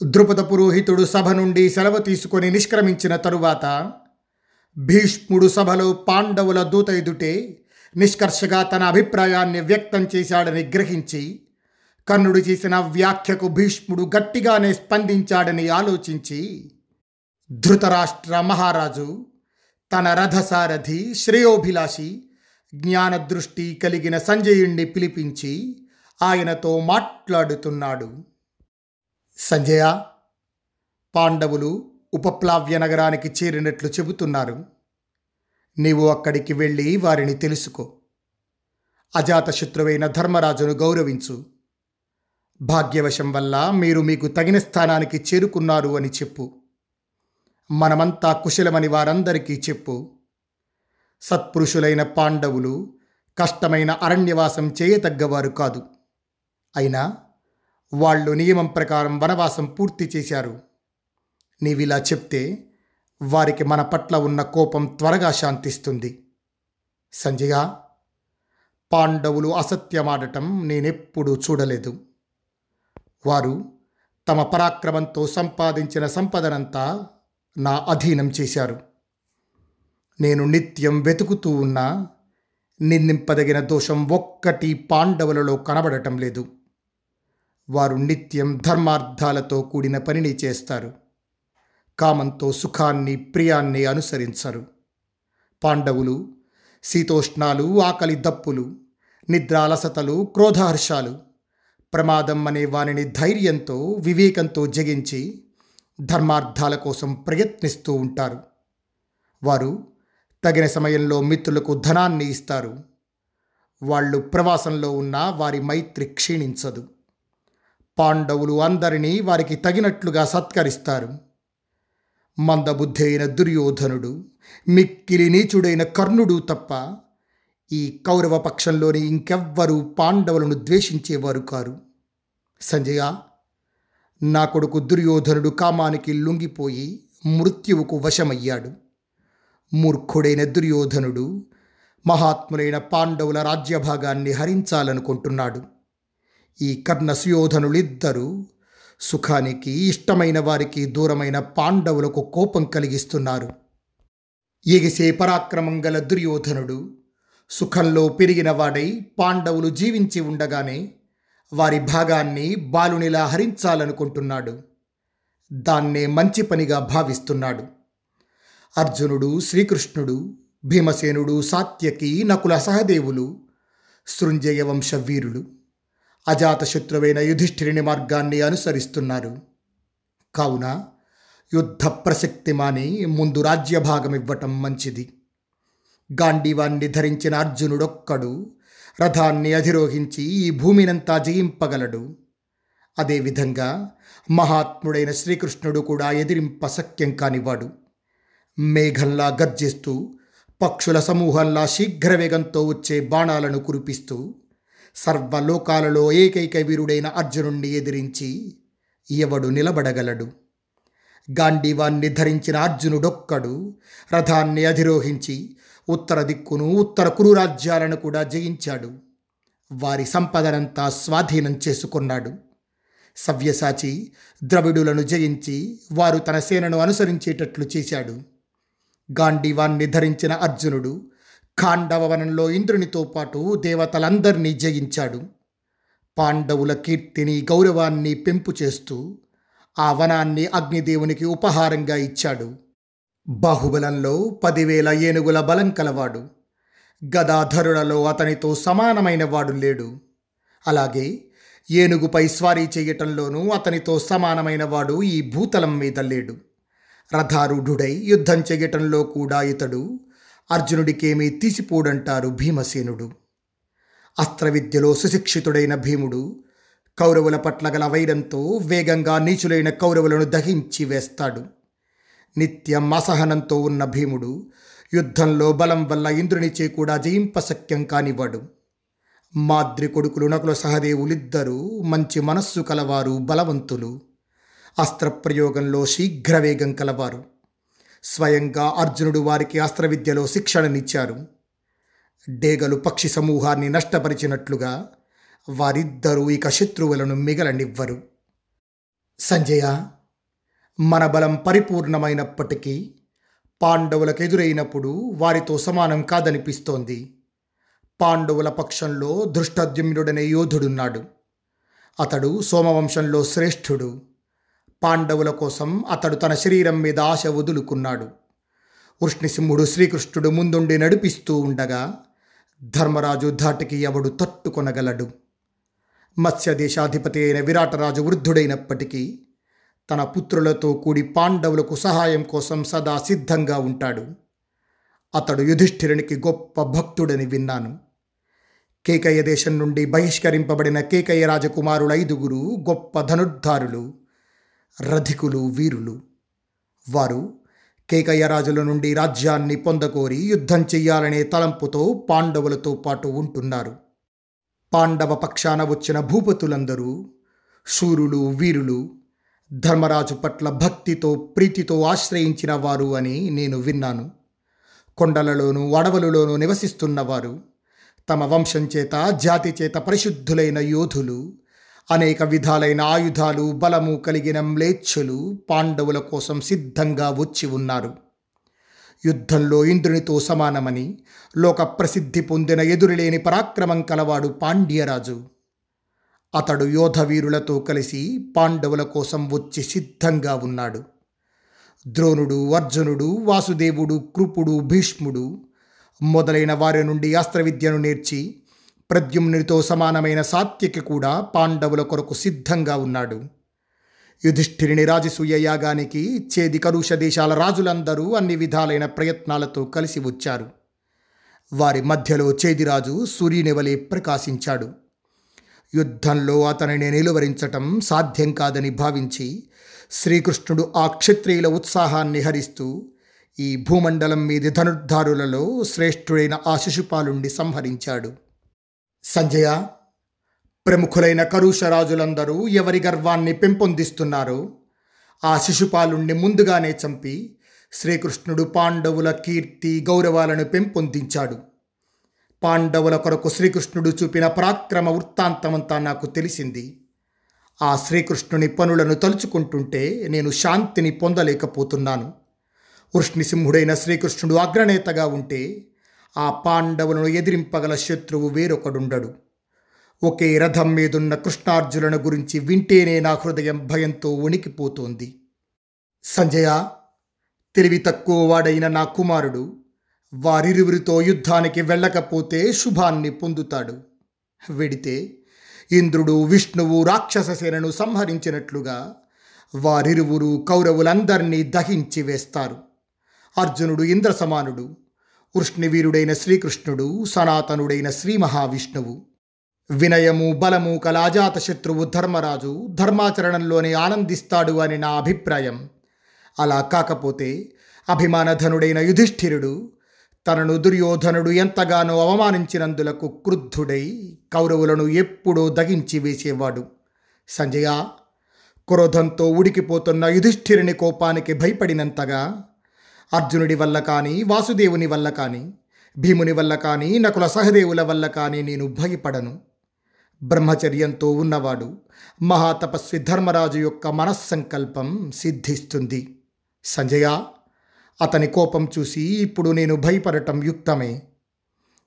ద్రుపద పురోహితుడు సభ నుండి సెలవు తీసుకొని నిష్క్రమించిన తరువాత భీష్ముడు సభలో పాండవుల దూత ఎదుటే నిష్కర్షగా తన అభిప్రాయాన్ని వ్యక్తం చేశాడని గ్రహించి కర్ణుడు చేసిన వ్యాఖ్యకు భీష్ముడు గట్టిగానే స్పందించాడని ఆలోచించి ధృతరాష్ట్ర మహారాజు తన రథసారథి శ్రేయోభిలాషి జ్ఞానదృష్టి కలిగిన సంజయుణ్ణి పిలిపించి ఆయనతో మాట్లాడుతున్నాడు. సంజయ పాండవులు ఉపప్లావ్య నగరానికి చేరినట్లు చెబుతున్నారు. నీవు అక్కడికి వెళ్ళి వారిని తెలుసుకో. అజాతశత్రువైన ధర్మరాజును గౌరవించు. భాగ్యవశం వల్ల మీరు మీకు తగిన స్థానానికి చేరుకున్నారు అని చెప్పు. మనమంతా కుశలమని వారందరికీ చెప్పు. సత్పురుషులైన పాండవులు కష్టమైన అరణ్యవాసం చేయతగ్గవారు కాదు. అయినా వాళ్ళు నియమం ప్రకారం వనవాసం పూర్తి చేశారు. నీవిలా చెప్తే వారికి మన పట్ల ఉన్న కోపం త్వరగా శాంతిస్తుంది. సంజయ పాండవులు అసత్యమాడటం నేనెప్పుడూ చూడలేదు. వారు తమ పరాక్రమంతో సంపాదించిన సంపదనంతా నా అధీనం చేశారు. నేను నిత్యం వెతుకుతూ ఉన్నా నిందింపదగిన దోషం ఒక్కటి పాండవులలో కనబడటం లేదు. వారు నిత్యం ధర్మార్థాలతో కూడిన పనిని చేస్తారు. కామంతో సుఖాన్ని ప్రియాన్ని అనుసరించరు. పాండవులు శీతోష్ణాలు ఆకలి దప్పులు నిద్రాలసతలు క్రోధహర్షాలు ప్రమాదం అనే వానిని ధైర్యంతో వివేకంతో జగించి ధర్మార్థాల కోసం ప్రయత్నిస్తూ ఉంటారు. వారు తగిన సమయంలో మిత్రులకు ధనాన్ని ఇస్తారు. వాళ్ళు ప్రవాసంలో ఉన్న వారి మైత్రి క్షీణించదు. పాండవులు అందరినీ వారికి తగినట్లుగా సత్కరిస్తారు. మందబుద్ధి అయిన దుర్యోధనుడు మిక్కిలి నీచుడైన కర్ణుడు తప్ప ఈ కౌరవ పక్షంలోని ఇంకెవ్వరూ పాండవులను ద్వేషించేవారు కారు. సంజయ నా కొడుకు దుర్యోధనుడు కామానికి లొంగిపోయి మృత్యువుకు వశమయ్యాడు. మూర్ఖుడైన దుర్యోధనుడు మహాత్ములైన పాండవుల రాజ్యభాగాన్ని హరించాలనుకుంటున్నాడు. ఈ కర్ణ సుయోధనులిద్దరూ సుఖానికి ఇష్టమైన వారికి దూరమైన పాండవులకు కోపం కలిగిస్తున్నారు. ఎగిసే పరాక్రమం గల దుర్యోధనుడు సుఖంలో పెరిగిన వాడై పాండవులు జీవించి ఉండగానే వారి భాగాన్ని బాలునిలా హరించాలనుకుంటున్నాడు. దాన్నే మంచి పనిగా భావిస్తున్నాడు. అర్జునుడు శ్రీకృష్ణుడు భీమసేనుడు సాత్యకి నకుల సహదేవులు సృంజయ వంశ వీరులు అజాతశత్రువైన యుధిష్ఠిరుని మార్గాన్ని అనుసరిస్తున్నారు. కావున యుద్ధ ప్రసక్తి మాని ముందు రాజ్యభాగం ఇవ్వటం మంచిది. గాంధీవాన్ని ధరించిన అర్జునుడొక్కడు రథాన్ని అధిరోహించి ఈ భూమినంతా జయింపగలడు. అదేవిధంగా మహాత్ముడైన శ్రీకృష్ణుడు కూడా ఎదిరింపశక్యం కానివాడు. మేఘంలా గర్జిస్తూ పక్షుల సమూహంలా శీఘ్రవేగంతో వచ్చే బాణాలను కురిపిస్తూ సర్వలోకాలలో ఏకైక వీరుడైన అర్జునుణ్ణి ఎదిరించి ఎవడు నిలబడగలడు? గాంధీవాన్ని ధరించిన అర్జునుడొక్కడు రథాన్ని అధిరోహించి ఉత్తర దిక్కును ఉత్తర కురు రాజ్యాలను కూడా జయించాడు. వారి సంపదనంతా స్వాధీనం చేసుకున్నాడు. సవ్యసాచి ద్రవిడులను జయించి వారు తన సేనను అనుసరించేటట్లు చేశాడు. గాంధీవాన్ని ధరించిన అర్జునుడు ఖాండవవనంలో ఇంద్రునితో పాటు దేవతలందరినీ జయించాడు. పాండవుల కీర్తిని గౌరవాన్ని పెంపు చేస్తూ ఆ వనాన్ని అగ్నిదేవునికి ఉపహారంగా ఇచ్చాడు. బాహుబలంలో పదివేల ఏనుగుల బలం కలవాడు. గదాధరులలో అతనితో సమానమైన వాడు లేడు. అలాగే ఏనుగుపై స్వారీ చేయటంలోనూ అతనితో సమానమైన వాడు ఈ భూతలం మీద లేడు. రథారూఢుడై యుద్ధం చేయటంలో కూడా ఇతడు అర్జునుడికేమీ తీసిపోడంటారు భీమసేనుడు. అస్త్రవిద్యలో సుశిక్షితుడైన భీముడు కౌరవుల పట్ల గల వైరంతో వేగంగా నీచులైన కౌరవులను దహించి వేస్తాడు. నిత్యం అసహనంతో ఉన్న భీముడు యుద్ధంలో బలం వల్ల ఇంద్రునిచే కూడా జయింపశక్యం కానివాడు. మాద్రి కొడుకులు నకుల సహదేవులిద్దరూ మంచి మనస్సు కలవారు బలవంతులు. అస్త్రప్రయోగంలో శీఘ్రవేగం కలవారు. స్వయంగా అర్జునుడు వారికి అస్త్రవిద్యలో శిక్షణనిచ్చారు. డేగలు పక్షి సమూహాన్ని నష్టపరిచినట్లుగా వారిద్దరూ ఇక శత్రువులను మిగలనివ్వరు. సంజయ మన బలం పరిపూర్ణమైనప్పటికీ పాండవులకు ఎదురైనప్పుడు వారితో సమానం కాదనిపిస్తోంది. పాండవుల పక్షంలో దృష్టద్యుమ్నుడనే యోధుడున్నాడు. అతడు సోమవంశంలో శ్రేష్ఠుడు. పాండవుల కోసం అతడు తన శరీరం మీద ఆశ వదులుకున్నాడు. వృష్ణిసింహుడు శ్రీకృష్ణుడు ముందుండి నడిపిస్తూ ఉండగా ధర్మరాజు ధాటికి ఎవడు తట్టుకొనగలడు. మత్స్యదేశాధిపతి అయిన విరాటరాజు వృద్ధుడైనప్పటికీ తన పుత్రులతో కూడి పాండవులకు సహాయం కోసం సదా సిద్ధంగా ఉంటాడు. అతడు యుధిష్ఠిరునికి గొప్ప భక్తుడని విన్నాను. కేకయ్య దేశం నుండి బహిష్కరింపబడిన కేకయ్య రాజకుమారులు ఐదుగురు గొప్ప ధనుర్ధారులు రధికులు వీరులు. వారు కేకయ్యరాజుల నుండి రాజ్యాన్ని పొందకోరి యుద్ధం చెయ్యాలనే తలంపుతో పాండవులతో పాటు ఉంటున్నారు. పాండవ పక్షాన వచ్చిన భూపతులందరూ శూరులు వీరులు ధర్మరాజు పట్ల భక్తితో ప్రీతితో ఆశ్రయించిన వారు అని నేను విన్నాను. కొండలలోనూ అడవులలోనూ నివసిస్తున్నవారు తమ వంశం చేత జాతి చేత పరిశుద్ధులైన యోధులు అనేక విధాలైన ఆయుధాలు బలము కలిగిన మ్లేచ్ఛులు పాండవుల కోసం సిద్ధంగా వచ్చి ఉన్నారు. యుద్ధంలో ఇంద్రునితో సమానమని లోక ప్రసిద్ధి పొందిన ఎదురులేని పరాక్రమం కలవాడు పాండ్యరాజు. అతడు యోధవీరులతో కలిసి పాండవుల కోసం వచ్చి సిద్ధంగా ఉన్నాడు. ద్రోణుడు అర్జునుడు వాసుదేవుడు కృపుడు భీష్ముడు మొదలైన వారి నుండి అస్త్రవిద్యను నేర్చి ప్రద్యుమ్నునితో సమానమైన సాత్యకి కూడా పాండవుల కొరకు సిద్ధంగా ఉన్నాడు. యుధిష్ఠిరిని రాజసూయ యాగానికి చేది కరుష దేశాల రాజులందరూ అన్ని విధాలైన ప్రయత్నాలతో కలిసి వచ్చారు. వారి మధ్యలో చేదిరాజు సూర్యునివలే ప్రకాశించాడు. యుద్ధంలో అతనిని నిలువరించటం సాధ్యం కాదని భావించి శ్రీకృష్ణుడు ఆ క్షత్రియుల ఉత్సాహాన్ని హరిస్తూ ఈ భూమండలం మీది ధనుర్ధారులలో శ్రేష్ఠుడైన ఆ శిశుపాలుండి సంహరించాడు. సంజయ ప్రముఖులైన కరుషరాజులందరూ ఎవరి గర్వాన్ని పెంపొందిస్తున్నారో? ఆ శిశుపాలుణ్ణి ముందుగానే చంపి శ్రీకృష్ణుడు పాండవుల కీర్తి గౌరవాలను పెంపొందించాడు. పాండవుల కొరకు శ్రీకృష్ణుడు చూపిన పరాక్రమ వృత్తాంతమంతా నాకు తెలిసింది. ఆ శ్రీకృష్ణుని పనులను తలుచుకుంటుంటే నేను శాంతిని పొందలేకపోతున్నాను. వృష్ణిసింహుడైన శ్రీకృష్ణుడు అగ్రనేతగా ఉంటే ఆ పాండవులను ఎదిరింపగల శత్రువు వేరొకడుండడు. ఒకే రథం మీదున్న కృష్ణార్జునుల గురించి వింటేనే నా హృదయం భయంతో వణికిపోతోంది. సంజయ తెలివి తక్కువ వాడైన నా కుమారుడు వారిరువురితో యుద్ధానికి వెళ్ళకపోతే శుభాన్ని పొందుతాడు. వెడితే ఇంద్రుడు విష్ణువు రాక్షస సేనను సంహరించినట్లుగా వారిరువురు కౌరవులందరినీ దహించి వేస్తారు. అర్జునుడు ఇంద్ర సమానుడు వృష్ణివీరుడైన శ్రీకృష్ణుడు సనాతనుడైన శ్రీ మహావిష్ణువు. వినయము బలము కలాజాత శత్రువు ధర్మరాజు ధర్మాచరణంలోనే ఆనందిస్తాడు అని నా అభిప్రాయం. అలా కాకపోతే అభిమానధనుడైన యుధిష్ఠిరుడు తనను దుర్యోధనుడు ఎంతగానో అవమానించినందులకు క్రుద్ధుడై కౌరవులను ఎప్పుడూ దగించి వేసేవాడు. సంజయ క్రోధంతో ఉడికిపోతున్న యుధిష్ఠిరుని కోపానికి భయపడినంతగా అర్జునుడి వల్ల కానీ వాసుదేవుని వల్ల కానీ భీముని వల్ల కానీ నకుల సహదేవుల వల్ల కానీ నేను భయపడను. బ్రహ్మచర్యంతో ఉన్నవాడు మహాతపస్వి ధర్మరాజు యొక్క మనస్సంకల్పం సిద్ధిస్తుంది. సంజయ అతని కోపం చూసి ఇప్పుడు నేను భయపడటం యుక్తమే.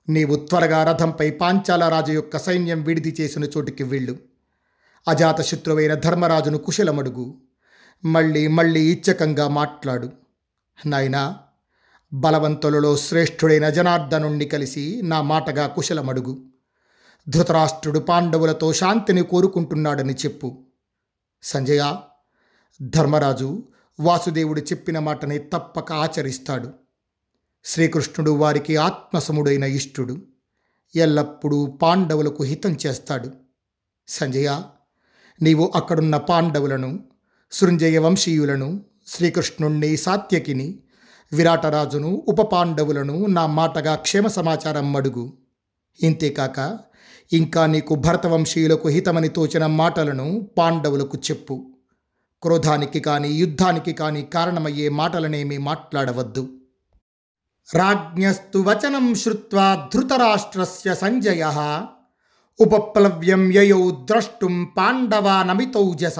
నీవు త్వరగా రథంపై పాంచాల రాజు యొక్క సైన్యం విడిది చేసిన చోటికి వెళ్ళు. అజాతశత్రువైన ధర్మరాజును కుశలమడుగు. మళ్ళీ మళ్ళీ ఇచ్చకంగా మాట్లాడు. నాయనా బలవంతులలో శ్రేష్ఠుడైన జనార్దనుణ్ణి కలిసి నా మాటగా కుశలమడుగు. ధృతరాష్ట్రుడు పాండవులతో శాంతిని కోరుకుంటున్నాడని చెప్పు. సంజయ ధర్మరాజు వాసుదేవుడు చెప్పిన మాటని తప్పక ఆచరిస్తాడు. శ్రీకృష్ణుడు వారికి ఆత్మసముడైన ఇష్టుడు. ఎల్లప్పుడూ పాండవులకు హితం చేస్తాడు. సంజయ నీవు అక్కడున్న పాండవులను సృంజయ వంశీయులను శ్రీకృష్ణుణ్ణి సాత్యకిని విరాటరాజును ఉపపాండవులను నా మాటగా క్షేమ సమాచారం అడుగు. ఇంతేకాక ఇంకా నీకు భరతవంశీయులకు హితమని తోచిన మాటలను పాండవులకు చెప్పు. క్రోధానికి కానీ యుద్ధానికి కానీ కారణమయ్యే మాటలనేమీ మాట్లాడవద్దు. రాజ్ఞస్తు వచనం శ్రుత్వా ధృతరాష్ట్రస్య సంజయ. ఉపప్లవ్యం యయౌ ద్రష్టుం పాండవానమితౌజస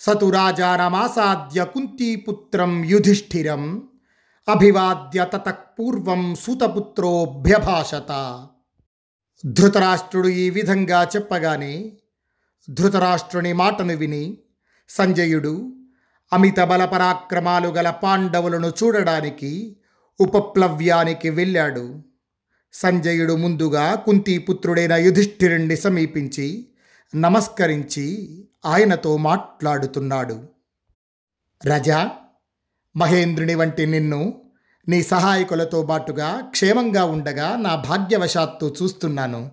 సతు రాజానమాసాద్య కుంతీపుత్రం యుధిష్ఠిరం అభివాద్య తతపూర్వం సూతపుత్రోభ్యభాషత ధృతరాష్ట్రుడు ఈ విధంగా చెప్పగానే ధృతరాష్ట్రుని మాటను విని సంజయుడు అమిత బలపరాక్రమాలు గల పాండవులను చూడడానికి ఉపప్లవ్యానికి వెళ్ళాడు। సంజయుడు ముందుగా కుంతీపుత్రుడైన యుధిష్ఠిరుణ్ణి సమీపించి నమస్కరించి ఆయనతో మాట్లాడుతున్నాడు. రజా మహేంద్రుని వంటి నిన్ను నీ సహాయకులతో బాటుగా క్షేమంగా ఉండగా నా భాగ్యవశాత్తు చూస్తున్నాను.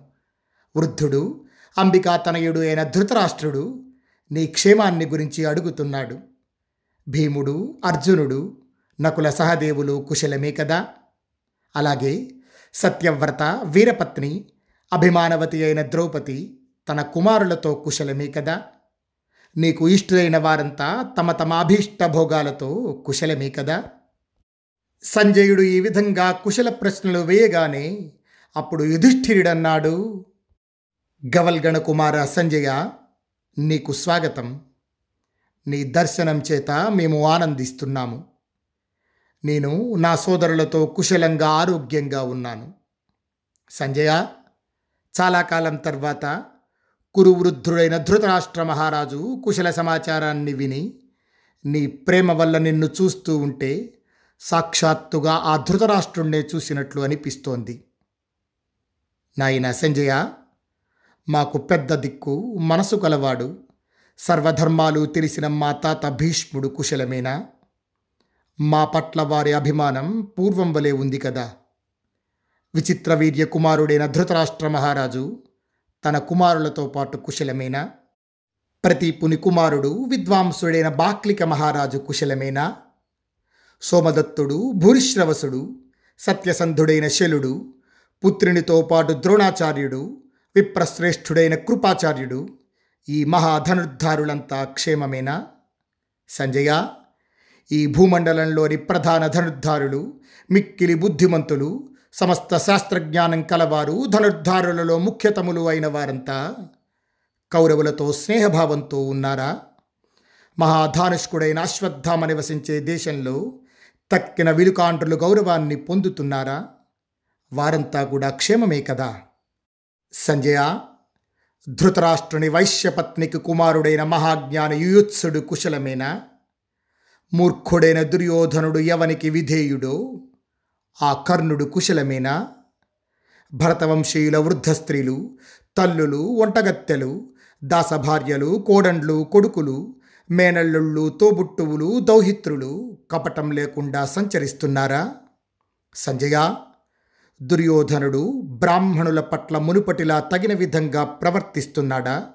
వృద్ధుడు అంబికా తనయుడు అయిన ధృతరాష్ట్రుడు నీ క్షేమాన్ని గురించి అడుగుతున్నాడు. భీముడు అర్జునుడు నకుల సహదేవులు కుశలమే కదా? అలాగే సత్యవ్రత వీరపత్ని అభిమానవతి అయిన ద్రౌపది తన కుమారులతో కుశలమే కదా? నీకు ఇష్టులైన వారంతా తమ తమ అభీష్ట భోగాలతో కుశలమే కదా? సంజయుడు ఈ విధంగా కుశల ప్రశ్నలు వేయగానే అప్పుడు యుధిష్ఠిరుడన్నాడు. గవల్గణ కుమార సంజయ నీకు స్వాగతం. నీ దర్శనం చేత మేము ఆనందిస్తున్నాము. నేను నా సోదరులతో కుశలంగా ఆరోగ్యంగా ఉన్నాను. సంజయ చాలా కాలం తర్వాత కురువృద్ధుడైన ధృతరాష్ట్ర మహారాజు కుశల సమాచారాన్ని విని నీ ప్రేమ వల్ల నిన్ను చూస్తూ ఉంటే సాక్షాత్తుగా ఆ ధృతరాష్ట్రుణ్ణే చూసినట్లు అనిపిస్తోంది. నాయన సంజయ మాకు పెద్ద దిక్కు మనసు కలవాడు సర్వధర్మాలు తెలిసిన మా తాత భీష్ముడు కుశలమేనా? మా పట్ల వారి అభిమానం పూర్వం వలె ఉంది కదా. విచిత్ర వీర్య కుమారుడైన ధృతరాష్ట్ర మహారాజు తన కుమారులతో పాటు కుశలమేనా? ప్రతీపుని కుమారుడు విద్వాంసుడైన బాక్లిక మహారాజు కుశలమేనా? సోమదత్తుడు భూరిశ్రవసుడు సత్యసంధుడైన శలుడు పుత్రునితో పాటు ద్రోణాచార్యుడు విప్రశ్రేష్ఠుడైన కృపాచార్యుడు ఈ మహాధనుర్ధారులంతా క్షేమమేనా? సంజయ ఈ భూమండలంలోని ప్రధాన ధనుర్ధారులు మిక్కిలి బుద్ధిమంతులు సమస్త శాస్త్రజ్ఞానం కలవారు ధనుర్ధారులలో ముఖ్యతములు అయిన వారంతా కౌరవులతో స్నేహభావంతో ఉన్నారా? మహాధానుష్కుడైన అశ్వత్థామ నివసించే దేశంలో తక్కిన విలుకాండ్రులు గౌరవాన్ని పొందుతున్నారా? వారంతా కూడా క్షేమమే కదా? సంజయ ధృతరాష్ట్రుని వైశ్యపత్నికి కుమారుడైన మహాజ్ఞాన యుయుత్సుడు కుశలమేనా? మూర్ఖుడైన దుర్యోధనుడు ఎవనికి విధేయుడో? ఆ కర్ణుడు కుశలమేనా? భరతవంశీయుల వృద్ధ స్త్రీలు తల్లులు ఒంటగత్తెలు దాసభార్యలు కోడండ్లు కొడుకులు మేనల్లుళ్ళు తోబుట్టువులు దౌహిత్రులు కపటం లేకుండా సంచరిస్తున్నారా? సంజయ దుర్యోధనుడు బ్రాహ్మణుల పట్ల మునుపటిలా తగిన విధంగా ప్రవర్తిస్తున్నాడా?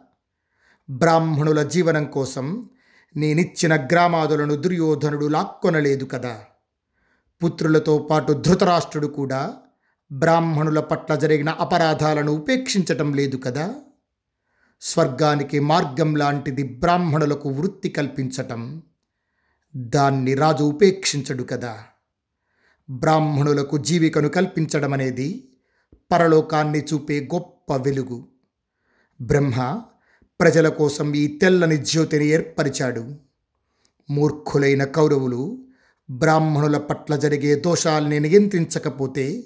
బ్రాహ్మణుల జీవనం కోసం నేనిచ్చిన గ్రామాదులను దుర్యోధనుడు లాక్కొనలేదు కదా. పుత్రులతో పాటు ధృతరాష్ట్రుడు కూడా బ్రాహ్మణుల పట్ల జరిగిన అపరాధాలను ఉపేక్షించటం లేదు కదా? స్వర్గానికి మార్గం లాంటిది బ్రాహ్మణులకు వృత్తి కల్పించటం. దాన్ని రాజు ఉపేక్షించడు కదా? బ్రాహ్మణులకు జీవికను కల్పించడం అనేది పరలోకాన్ని చూపే గొప్ప వెలుగు. బ్రహ్మ ప్రజల కోసం ఈ తెల్లని జ్యోతిని ఏర్పరిచాడు. మూర్ఖులైన కౌరవులు బ్రాహ్మణుల పట్ల జరిగే దోషాల్ని నియంత్రించకపోతే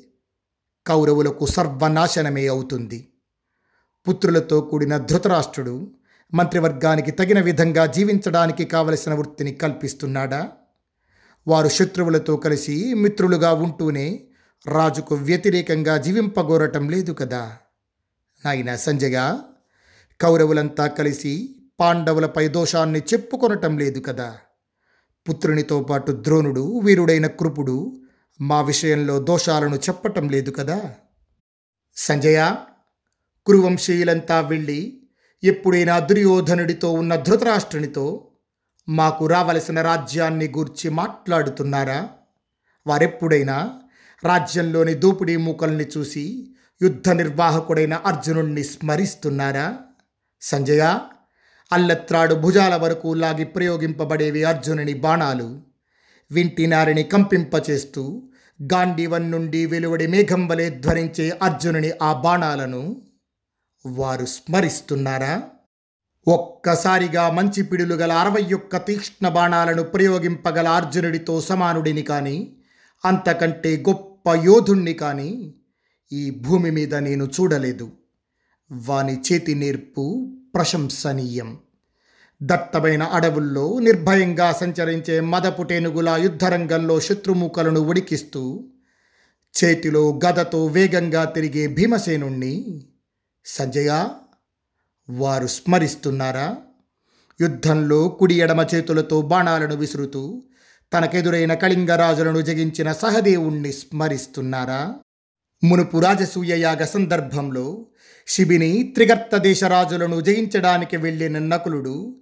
కౌరవులకు సర్వనాశనమే అవుతుంది. పుత్రులతో కూడిన ధృతరాష్ట్రుడు మంత్రివర్గానికి తగిన విధంగా జీవించడానికి కావలసిన వృత్తిని కల్పిస్తున్నాడా? వారు శత్రువులతో కలిసి మిత్రులుగా ఉంటూనే రాజుకు వ్యతిరేకంగా జీవింపగోరటం లేదు కదా? నాయన సంజయ కౌరవులంతా కలిసి పాండవులపై దోషాన్ని చెప్పుకొనటం లేదు కదా? పుత్రునితో పాటు ద్రోణుడు వీరుడైన కృపుడు మా విషయంలో దోషాలను చెప్పటం లేదు కదా? సంజయ కురువంశీయులంతా వెళ్ళి ఎప్పుడైనా దుర్యోధనుడితో ఉన్న ధృతరాష్ట్రునితో మాకు రావలసిన రాజ్యాన్ని గూర్చి మాట్లాడుతున్నారా? వారెప్పుడైనా రాజ్యంలోని దోపిడీ మూకల్ని చూసి యుద్ధ నిర్వాహకుడైన అర్జునుణ్ణి స్మరిస్తున్నారా? సంజయ అల్లత్రాడు భుజాల వరకు లాగి ప్రయోగింపబడేవి అర్జునుని బాణాలు. వింటినారిని కంపింపచేస్తూ గాంధీవన్ నుండి వెలువడి మేఘం వలె ధ్వనించే అర్జునుని ఆ బాణాలను వారు స్మరిస్తున్నారా? ఒక్కసారిగా మంచి పిడులు గల అరవై ఒక్క తీక్ష్ణ బాణాలను ప్రయోగింపగల అర్జునుడితో సమానుడిని కానీ అంతకంటే గొప్ప యోధుణ్ణి కానీ ఈ భూమి మీద నేను చూడలేదు. వాని చేతి నేర్పు ప్రశంసనీయం. దట్టమైన అడవుల్లో నిర్భయంగా సంచరించే మదపుటేనుగుల యుద్ధరంగంలో శత్రుముఖలను ఉడికిస్తూ చేతిలో గదతో వేగంగా తిరిగే భీమసేనుణ్ణి సంజయ వారు స్మరిస్తున్నారా? యుద్ధంలో కుడి ఎడమ చేతులతో బాణాలను విసురుతూ తనకెదురైన కళింగరాజులను జగించిన సహదేవుణ్ణి స్మరిస్తున్నారా? మునుపు రాజసూయ యాగ సందర్భంలో శిబిని త్రిగర్త దేశరాజులను జయించడానికి వెళ్ళిన నకులుడు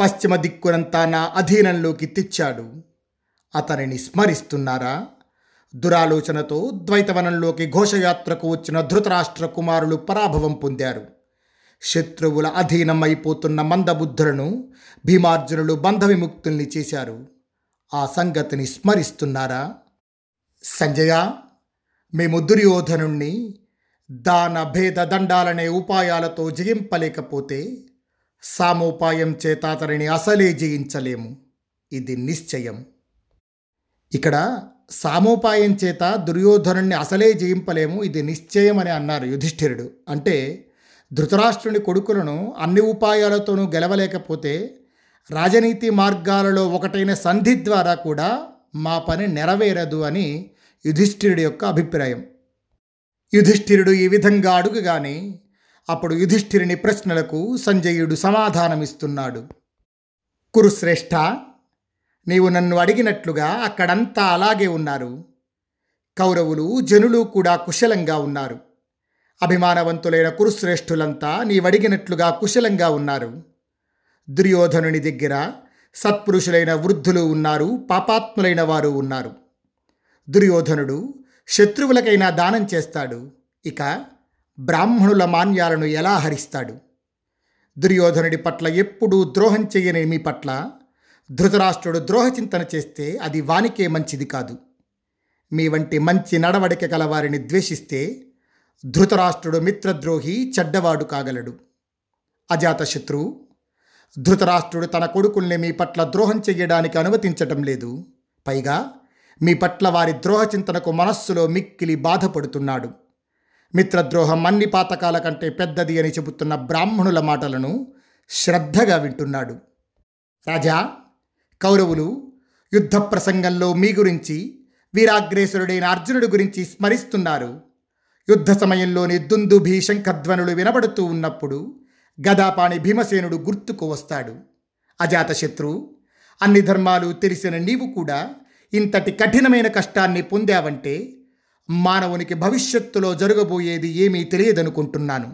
పశ్చిమ దిక్కునంతా నా అధీనంలోకి తెచ్చాడు. అతనిని స్మరిస్తున్నారా? దురాలోచనతో ద్వైతవనంలోకి ఘోషయాత్రకు వచ్చిన ధృతరాష్ట్ర కుమారులు పరాభవం పొందారు. శత్రువుల అధీనం అయిపోతున్న మందబుద్ధులను భీమార్జునులు బంధవిముక్తుల్ని చేశారు. ఆ సంగతిని స్మరిస్తున్నారా? సంజయ మేము దుర్యోధనుణ్ణి దాన భేద దండాలనే ఉపాయాలతో జయింపలేకపోతే సామోపాయం చేత అతనిని అసలే జయించలేము. ఇది నిశ్చయం. ఇక్కడ సామోపాయం చేత దుర్యోధనుణ్ణి అసలే జయింపలేము. ఇది నిశ్చయం అని అన్నారు యుధిష్ఠిరుడు. అంటే ధృతరాష్ట్రుని కొడుకులను అన్ని ఉపాయాలతోనూ గెలవలేకపోతే రాజనీతి మార్గాలలో ఒకటైన సంధి ద్వారా కూడా మా పని నెరవేరదు అని యుధిష్ఠిరుడి యొక్క అభిప్రాయం. యుధిష్ఠిరుడు ఈ విధంగా అడుగుగానే అప్పుడు యుధిష్ఠిరుని ప్రశ్నలకు సంజయుడు సమాధానమిస్తున్నాడు. కురుశ్రేష్ఠ నీవు నన్ను అడిగినట్లుగా అక్కడంతా అలాగే ఉన్నారు. కౌరవులు జనులు కూడా కుశలంగా ఉన్నారు. అభిమానవంతులైన కురుశ్రేష్ఠులంతా నీవడిగినట్లుగా కుశలంగా ఉన్నారు. దుర్యోధనుని దగ్గర సత్పురుషులైన వృద్ధులు ఉన్నారు పాపాత్ములైన వారు ఉన్నారు. దుర్యోధనుడు శత్రువులకైనా దానం చేస్తాడు. ఇక బ్రాహ్మణుల మాన్యాలను ఎలా హరిస్తాడు? దుర్యోధనుడి పట్ల ఎప్పుడూ ద్రోహం చేయని మీ పట్ల ధృతరాష్ట్రుడు ద్రోహచింతన చేస్తే అది వానికే మంచిది కాదు. మీ వంటి మంచి నడవడిక గలవారిని ద్వేషిస్తే ధృతరాష్ట్రుడు మిత్రద్రోహి చెడ్డవాడు కాగలడు. అజాతశత్రువు ధృతరాష్ట్రుడు తన కొడుకుల్ని మీ పట్ల ద్రోహం చెయ్యడానికి అనుమతించటం లేదు. పైగా మీ పట్ల వారి ద్రోహ చింతనకు మనస్సులో మిక్కిలి బాధపడుతున్నాడు. మిత్రద్రోహం అన్ని పాతకాల కంటే పెద్దది అని చెబుతున్న బ్రాహ్మణుల మాటలను శ్రద్ధగా వింటున్నాడు. రాజా కౌరవులు యుద్ధ ప్రసంగంలో మీ గురించి వీరాగ్రేసురుడైన అర్జునుడి గురించి స్మరిస్తున్నారు. యుద్ధ సమయంలోని దుందుభి శంఖధ్వనులు వినబడుతూ ఉన్నప్పుడు గదాపాణి భీమసేనుడు గుర్తుకు వస్తాడు. అజాతశత్రు అన్ని ధర్మాలు తెలిసిన నీవు కూడా ఇంతటి కఠినమైన కష్టాన్ని పొందావంటే మానవునికి భవిష్యత్తులో జరగబోయేది ఏమీ తెలియదనుకుంటున్నాను.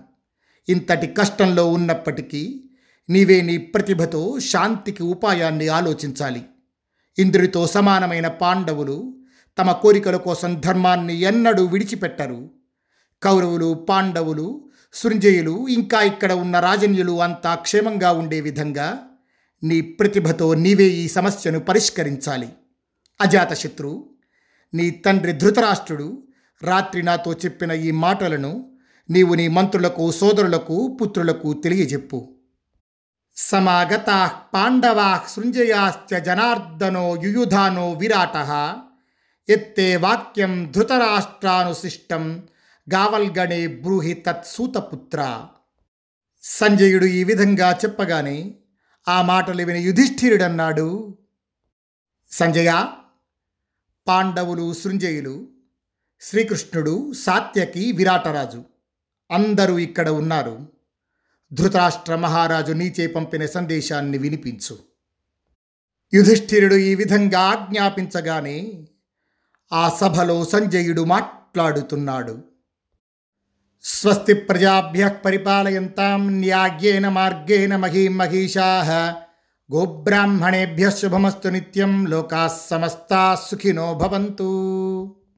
ఇంతటి కష్టంలో ఉన్నప్పటికీ నీవే నీ ప్రతిభతో శాంతికి ఉపాయాన్ని ఆలోచించాలి. ఇంద్రుడితో సమానమైన పాండవులు తమ కోరికల కోసం ధర్మాన్ని ఎన్నడూ విడిచిపెట్టరు. కౌరవులు పాండవులు సృంజయులు ఇంకా ఇక్కడ ఉన్న రాజన్యులు అంతా క్షేమంగా ఉండే విధంగా నీ ప్రతిభతో నీవే ఈ సమస్యను పరిష్కరించాలి. అజాతశత్రు నీ తండ్రి ధృతరాష్ట్రుడు రాత్రి నాతో చెప్పిన ఈ మాటలను నీవు నీ మంత్రులకు సోదరులకు పుత్రులకు తెలియజెప్పు. సమాగతా పాండవా సృంజయాశ్చ జనార్దనో యుయుధానో విరాట ఎత్తే వాక్యం ధృతరాష్ట్రానుశిష్టం గావల్గణే బ్రూహి తత్సూతపుత్ర సంజయుడు ఈ విధంగా చెప్పగానే ఆ మాటలు విని యుధిష్ఠిరుడన్నాడు. సంజయ పాండవులు సృంజయులు శ్రీకృష్ణుడు సాత్యకి విరాటరాజు. అందరూ ఇక్కడ ఉన్నారు. ధృతరాష్ట్ర మహారాజు నీచే పంపిన సందేశాన్ని వినిపించు. యుధిష్ఠిరుడు ఈ విధంగా ఆజ్ఞాపించగానే ఆ సభలో సంజయుడు మాట్లాడుతున్నాడు. స్వస్తి ప్రజాభ్య పరిపాలయంతాం న్యాగ్యేన మార్గేణ మహీం మహిషా గోబ్రాహ్మణేభ్య శుభమస్తు నిత్యం లోకా సమస్తా సుఖినో భవంతు.